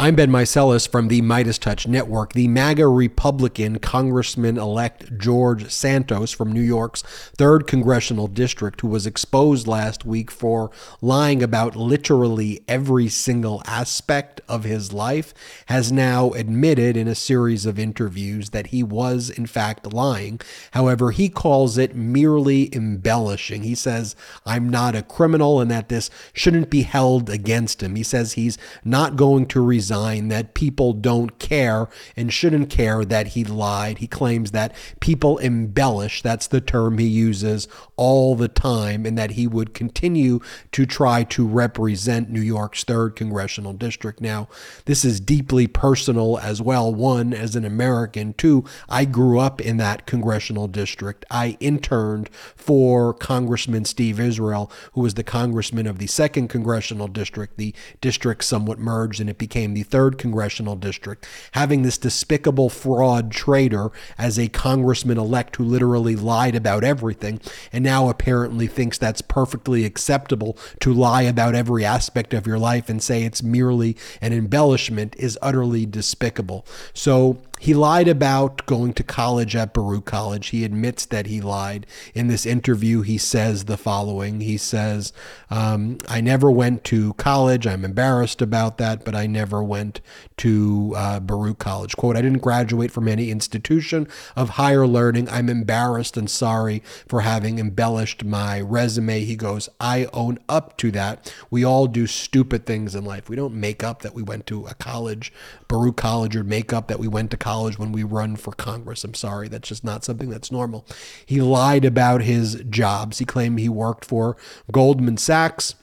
I'm Ben Meiselas from the MeidasTouch Network. The MAGA Republican Congressman elect George Santos from New York's 3rd Congressional District, who was exposed last week for lying about literally every single aspect of his life, has now admitted in a series of interviews that he was, in fact, lying. However, he calls it merely embellishing. He says, I'm not a criminal and that this shouldn't be held against him. He says he's not going to resign resign, that people don't care and shouldn't care that he lied. He claims that people embellish, that's the term he uses all the time, and that he would continue to try to represent New York's 3rd Congressional District. Now, this is deeply personal as well. One, as an American. Two, I grew up in that congressional district. I interned for Congressman Steve Israel, who was the congressman of the 2nd Congressional District. The district somewhat merged and it became the 3rd Congressional District, having this despicable fraud traitor as a congressman elect who literally lied about everything and now apparently thinks that's perfectly acceptable to lie about every aspect of your life and say it's merely an embellishment is utterly despicable. So he lied about going to college at Baruch College. He admits that he lied. In this interview, he says the following He says, um, I never went to college. I'm embarrassed about that, but I never went to uh, Baruch College. Quote, I didn't graduate from any institution of higher learning. I'm embarrassed and sorry for having embellished my resume. He goes, I own up to that. We all do stupid things in life. We don't make up that we went to a college, Baruch College, or make up that we went to college college when we run for Congress. I'm sorry, that's just not something that's normal. He lied about his jobs. He claimed he worked for Goldman Sachs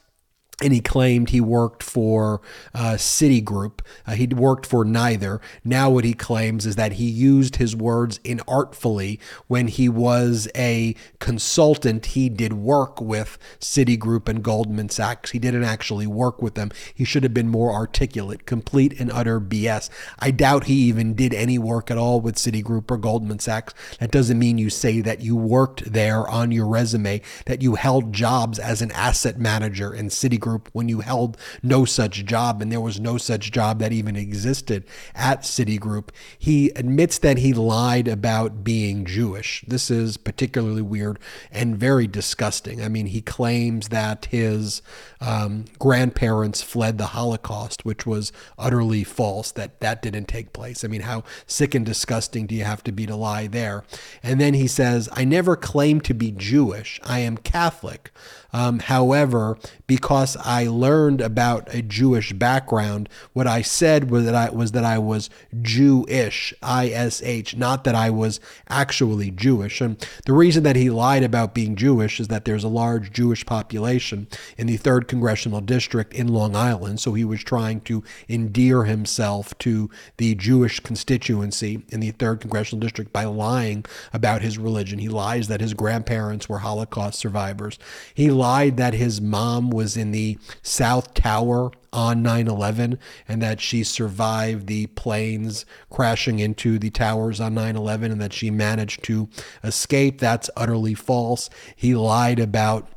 and he claimed he worked for uh, Citigroup. Uh, he'd worked for neither. Now, what he claims is that he used his words inartfully when he was a consultant. He did work with Citigroup and Goldman Sachs. He didn't actually work with them. He should have been more articulate. Complete and utter BS. I doubt he even did any work at all with Citigroup or Goldman Sachs. That doesn't mean you say that you worked there on your resume, that you held jobs as an asset manager in Citigroup Group when you held no such job and there was no such job that even existed at Citigroup. He admits that he lied about being Jewish. This is particularly weird and very disgusting. I mean, he claims that his um, grandparents fled the Holocaust, which was utterly false, that that didn't take place. I mean, how sick and disgusting do you have to be to lie there? And then he says, I never claimed to be Jewish. I am Catholic. Um, however, because I learned about a Jewish background, what I said was that I was that I was Jewish, I S H, not that I was actually Jewish. And the reason that he lied about being Jewish is that there's a large Jewish population in the third congressional district in Long Island, so he was trying to endear himself to the Jewish constituency in the third congressional district by lying about his religion. He lies that his grandparents were Holocaust survivors. He lied that his mom was in the South Tower on 9 11 and that she survived the planes crashing into the towers on 9 11 and that she managed to escape. That's utterly false. He lied about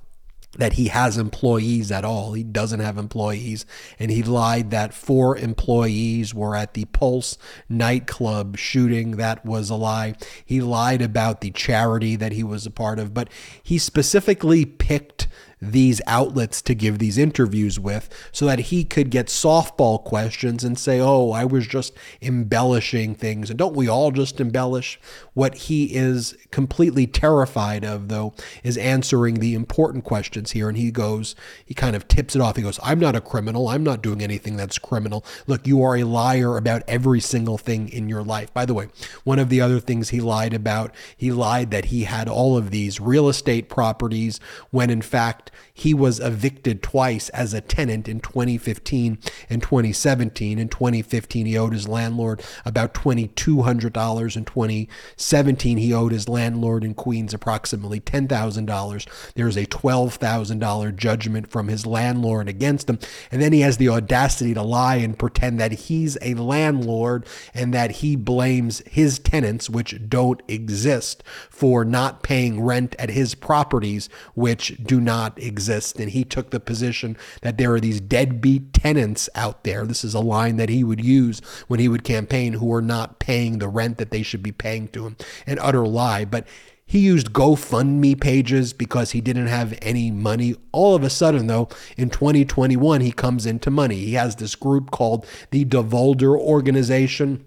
that he has employees at all. He doesn't have employees. And he lied that four employees were at the Pulse nightclub shooting. That was a lie. He lied about the charity that he was a part of, but he specifically picked these outlets to give these interviews with so that he could get softball questions and say, Oh, I was just embellishing things. And don't we all just embellish? What he is completely terrified of, though, is answering the important questions here. And he goes, he kind of tips it off. He goes, I'm not a criminal. I'm not doing anything that's criminal. Look, you are a liar about every single thing in your life. By the way, one of the other things he lied about, he lied that he had all of these real estate properties when in fact he was evicted twice as a tenant in 2015 and 2017. In 2015, he owed his landlord about $2,200. In 2017, he owed his landlord in Queens approximately $10,000. There's a $12,000 judgment from his landlord against him. And then he has the audacity to lie and pretend that he's a landlord and that he blames his tenants, which don't exist, for not paying rent at his properties, which do not exist. And he took the position that there are these deadbeat tenants out there. This is a line that he would use when he would campaign who are not paying the rent that they should be paying to him. An utter lie. But he used GoFundMe pages because he didn't have any money. All of a sudden, though, in 2021, he comes into money. He has this group called the DeVolder Organization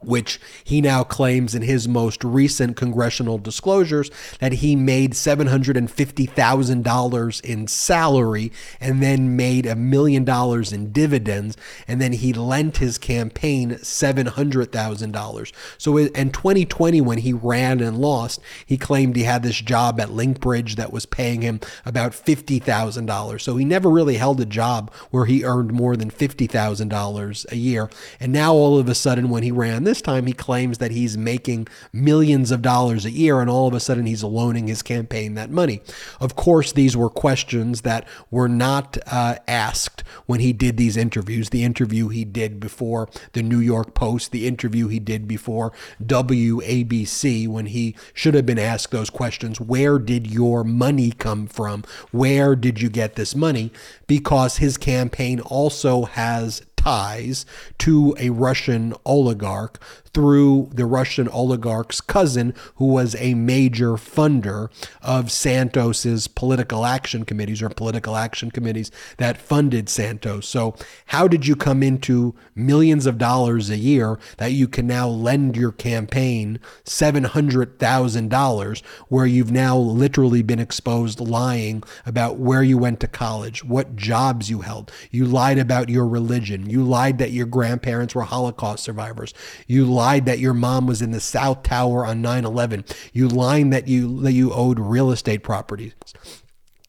which he now claims in his most recent congressional disclosures that he made $750,000 in salary and then made a million dollars in dividends and then he lent his campaign $700,000. So in 2020 when he ran and lost, he claimed he had this job at Linkbridge that was paying him about $50,000. So he never really held a job where he earned more than $50,000 a year. And now all of a sudden when he ran this time he claims that he's making millions of dollars a year and all of a sudden he's loaning his campaign that money. Of course, these were questions that were not uh, asked when he did these interviews. The interview he did before the New York Post, the interview he did before WABC, when he should have been asked those questions Where did your money come from? Where did you get this money? Because his campaign also has ties to a Russian oligarch through the Russian oligarch's cousin, who was a major funder of Santos's political action committees or political action committees that funded Santos. So, how did you come into millions of dollars a year that you can now lend your campaign $700,000 where you've now literally been exposed lying about where you went to college, what jobs you held? You lied about your religion. You lied that your grandparents were Holocaust survivors. You lied that your mom was in the South Tower on 9/11. You lied that you that you owed real estate properties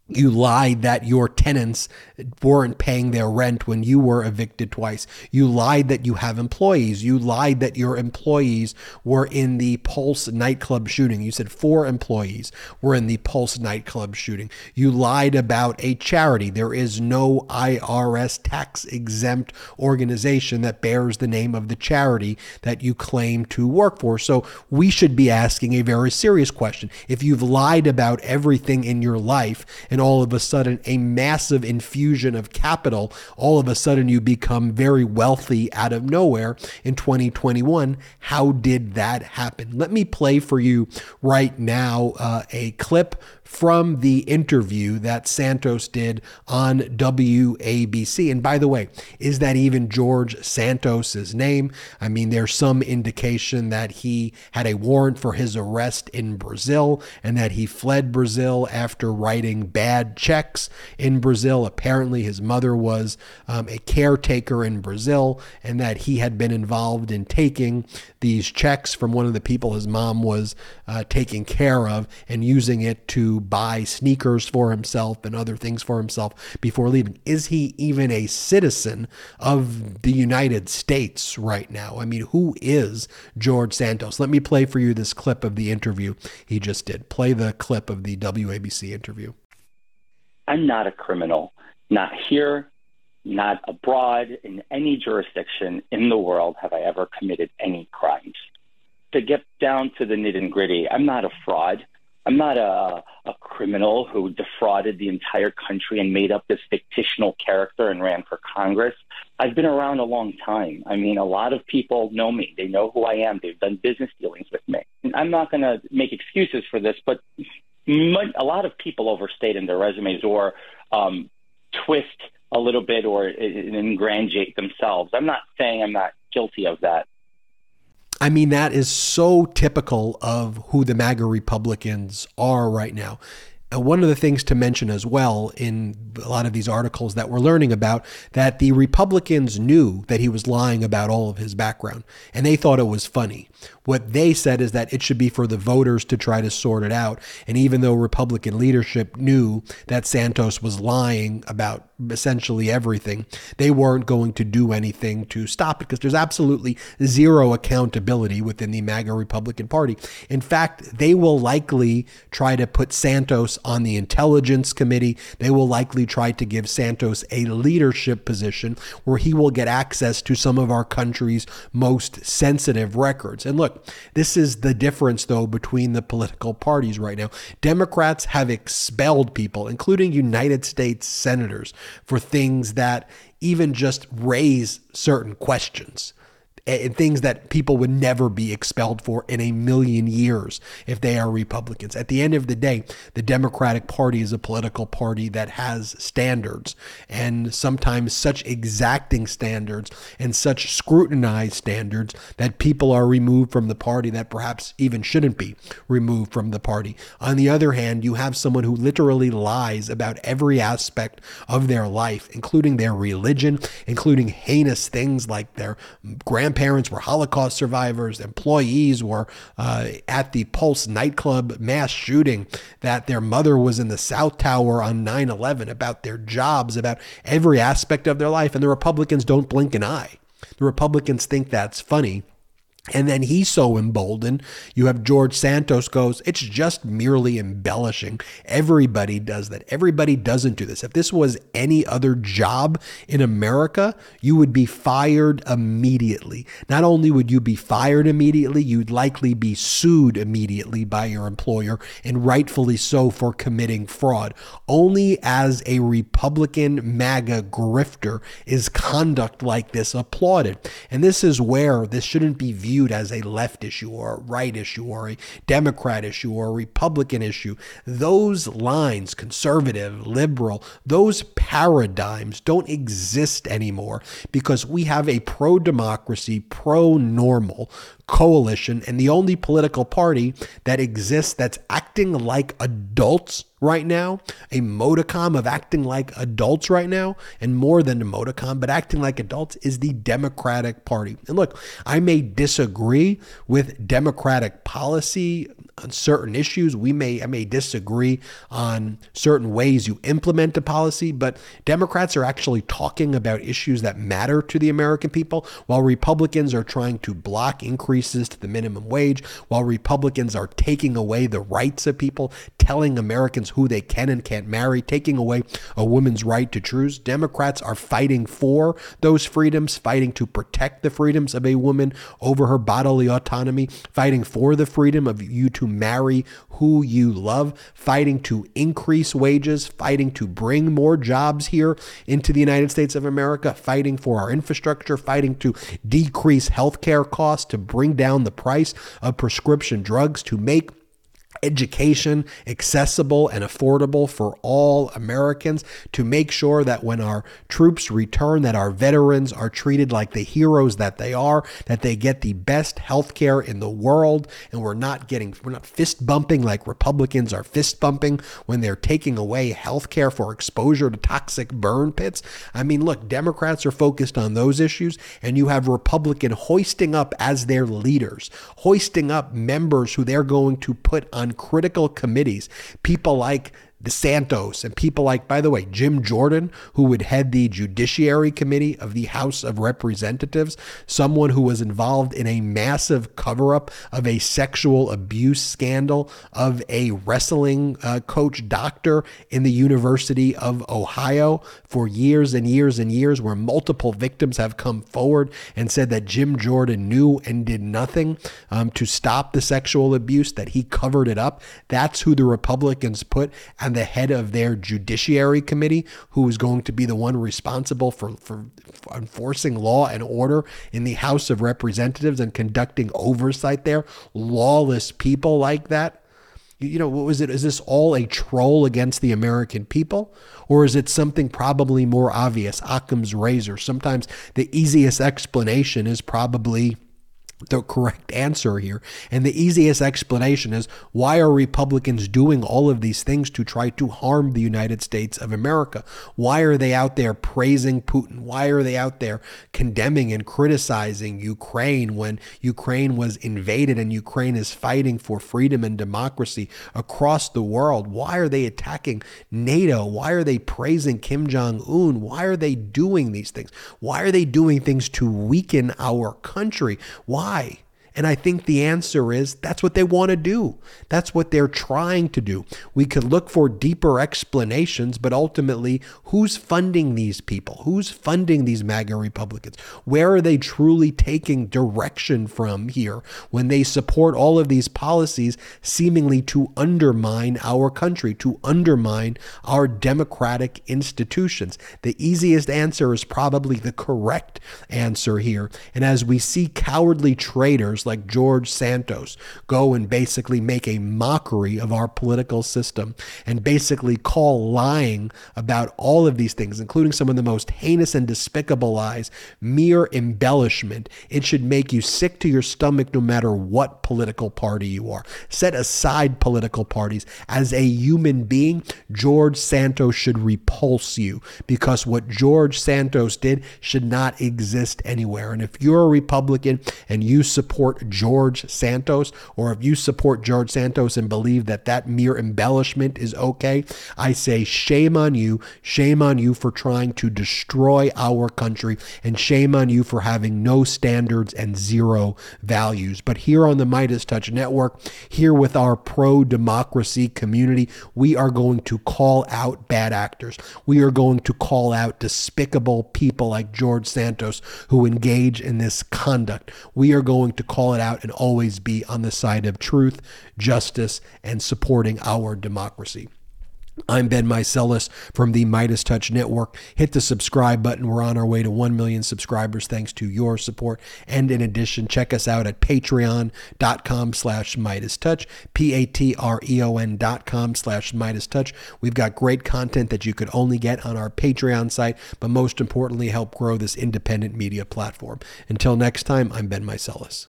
you lied that your tenants weren't paying their rent when you were evicted twice. You lied that you have employees. You lied that your employees were in the Pulse nightclub shooting. You said four employees were in the Pulse nightclub shooting. You lied about a charity. There is no IRS tax exempt organization that bears the name of the charity that you claim to work for. So we should be asking a very serious question. If you've lied about everything in your life and and all of a sudden a massive infusion of capital, all of a sudden you become very wealthy out of nowhere in 2021. How did that happen? Let me play for you right now uh, a clip from the interview that Santos did on WABC. And by the way, is that even George Santos's name? I mean, there's some indication that he had a warrant for his arrest in Brazil and that he fled Brazil after writing bad checks in Brazil. Apparently, his mother was um, a caretaker in Brazil and that he had been involved in taking these checks from one of the people his mom was uh, taking care of and using it buy sneakers for himself and other things for himself before leaving. Is he even a citizen of the United States right now? I mean, who is George Santos? Let me play for you this clip of the interview he just did. Play the clip of the WABC interview. I'm not a criminal, not here, not abroad, in any jurisdiction in the world have I ever committed any crimes. To get down to the nitty and gritty, I'm not a fraud. I'm not a, a criminal who defrauded the entire country and made up this fictional character and ran for Congress. I've been around a long time. I mean, a lot of people know me. They know who I am. They've done business dealings with me. I'm not going to make excuses for this, but a lot of people overstate in their resumes or um, twist a little bit or ingratiate themselves. I'm not saying I'm not guilty of that. I mean, that is so typical of who the MAGA Republicans are right now. And one of the things to mention as well in a lot of these articles that we're learning about that the Republicans knew that he was lying about all of his background and they thought it was funny What they said is that it should be for the voters to try to sort it out. And even though Republican leadership knew that Santos was lying about essentially everything, they weren't going to do anything to stop it because there's absolutely zero accountability within the MAGA Republican Party. In fact, they will likely try to put Santos on the Intelligence Committee. They will likely try to give Santos a leadership position where he will get access to some of our country's most sensitive records. And look, this is the difference, though, between the political parties right now. Democrats have expelled people, including United States senators, for things that even just raise certain questions and things that people would never be expelled for in a million years if they are Republicans. At the end of the day, the Democratic Party is a political party that has standards and sometimes such exacting standards and such scrutinized standards that people are removed from the party that perhaps even shouldn't be removed from the party. On the other hand, you have someone who literally lies about every aspect of their life, including their religion, including heinous things like their grandparents parents were Holocaust survivors, employees were uh, at the Pulse nightclub mass shooting, that their mother was in the South Tower on 9 11, about their jobs, about every aspect of their life. And the Republicans don't blink an eye. The Republicans think that's funny. And then he's so emboldened. You have George Santos goes, it's just merely embellishing. Everybody does that. Everybody doesn't do this. If this was any other job in America, you would be fired immediately. Not only would you be fired immediately, you'd likely be sued immediately by your employer, and rightfully so for committing fraud. Only as a Republican MAGA grifter is conduct like this applauded. And this is where this shouldn't be viewed viewed as a left issue or a right issue or a Democrat issue or a Republican issue. Those lines, conservative, liberal, those paradigms don't exist anymore because we have a pro democracy, pro normal coalition and the only political party that exists that's acting like adults right now, a modicum of acting like adults right now, and more than a modicum, but acting like adults is the Democratic Party. And look, I may disagree with Democratic policy on certain issues. We may I may disagree on certain ways you implement a policy, but Democrats are actually talking about issues that matter to the American people, while Republicans are trying to block increases to the minimum wage, while Republicans are taking away the rights of people, telling Americans who they can and can't marry, taking away a woman's right to choose. Democrats are fighting for those freedoms, fighting to protect the freedoms of a woman over her bodily autonomy, fighting for the freedom of you to marry who you love, fighting to increase wages, fighting to bring more jobs here into the United States of America, fighting for our infrastructure, fighting to decrease healthcare costs, to bring down the price of prescription drugs, to make education accessible and affordable for all Americans to make sure that when our troops return that our veterans are treated like the heroes that they are that they get the best health care in the world and we're not getting we're not fist bumping like Republicans are fist bumping when they're taking away health care for exposure to toxic burn pits. I mean look Democrats are focused on those issues and you have Republican hoisting up as their leaders hoisting up members who they're going to put on on critical committees, people like DeSantos and people like, by the way, Jim Jordan, who would head the Judiciary Committee of the House of Representatives, someone who was involved in a massive cover up of a sexual abuse scandal of a wrestling uh, coach doctor in the University of Ohio for years and years and years, where multiple victims have come forward and said that Jim Jordan knew and did nothing um, to stop the sexual abuse, that he covered it up. That's who the Republicans put the head of their judiciary committee, who is going to be the one responsible for, for enforcing law and order in the House of Representatives and conducting oversight there. Lawless people like that. You know, what was it? Is this all a troll against the American people? Or is it something probably more obvious? Occam's razor. Sometimes the easiest explanation is probably the correct answer here. And the easiest explanation is why are Republicans doing all of these things to try to harm the United States of America? Why are they out there praising Putin? Why are they out there condemning and criticizing Ukraine when Ukraine was invaded and Ukraine is fighting for freedom and democracy across the world? Why are they attacking NATO? Why are they praising Kim Jong un? Why are they doing these things? Why are they doing things to weaken our country? Why? Why? And I think the answer is that's what they want to do. That's what they're trying to do. We could look for deeper explanations, but ultimately, who's funding these people? Who's funding these MAGA Republicans? Where are they truly taking direction from here when they support all of these policies seemingly to undermine our country, to undermine our democratic institutions? The easiest answer is probably the correct answer here. And as we see cowardly traitors like George Santos go and basically make a mockery of our political system and basically call lying about all of these things, including some of the most heinous and despicable lies, mere embellishment. It should make you sick to your stomach no matter what political party you are. Set aside political parties. As a human being, George Santos should repulse you because what George Santos did should not exist anywhere. And if you're a Republican and you support George Santos, or if you support George Santos and believe that that mere embellishment is okay, I say shame on you. Shame on you for trying to destroy our country, and shame on you for having no standards and zero values. But here on the MeidasTouch Network, here with our pro democracy community, we are going to call out bad actors. We are going to call out despicable people like George Santos who engage in this conduct. We are going to call call it out and always be on the side of truth, justice, and supporting our democracy. I'm Ben Meiselas from the MeidasTouch Network. Hit the subscribe button. We're on our way to 1 million subscribers thanks to your support. And in addition, check us out at patreon.com slash MeidasTouch, P-A-T-R-E-O-N dot com slash MeidasTouch. We've got great content that you could only get on our Patreon site, but most importantly, help grow this independent media platform. Until next time, I'm Ben Meiselas.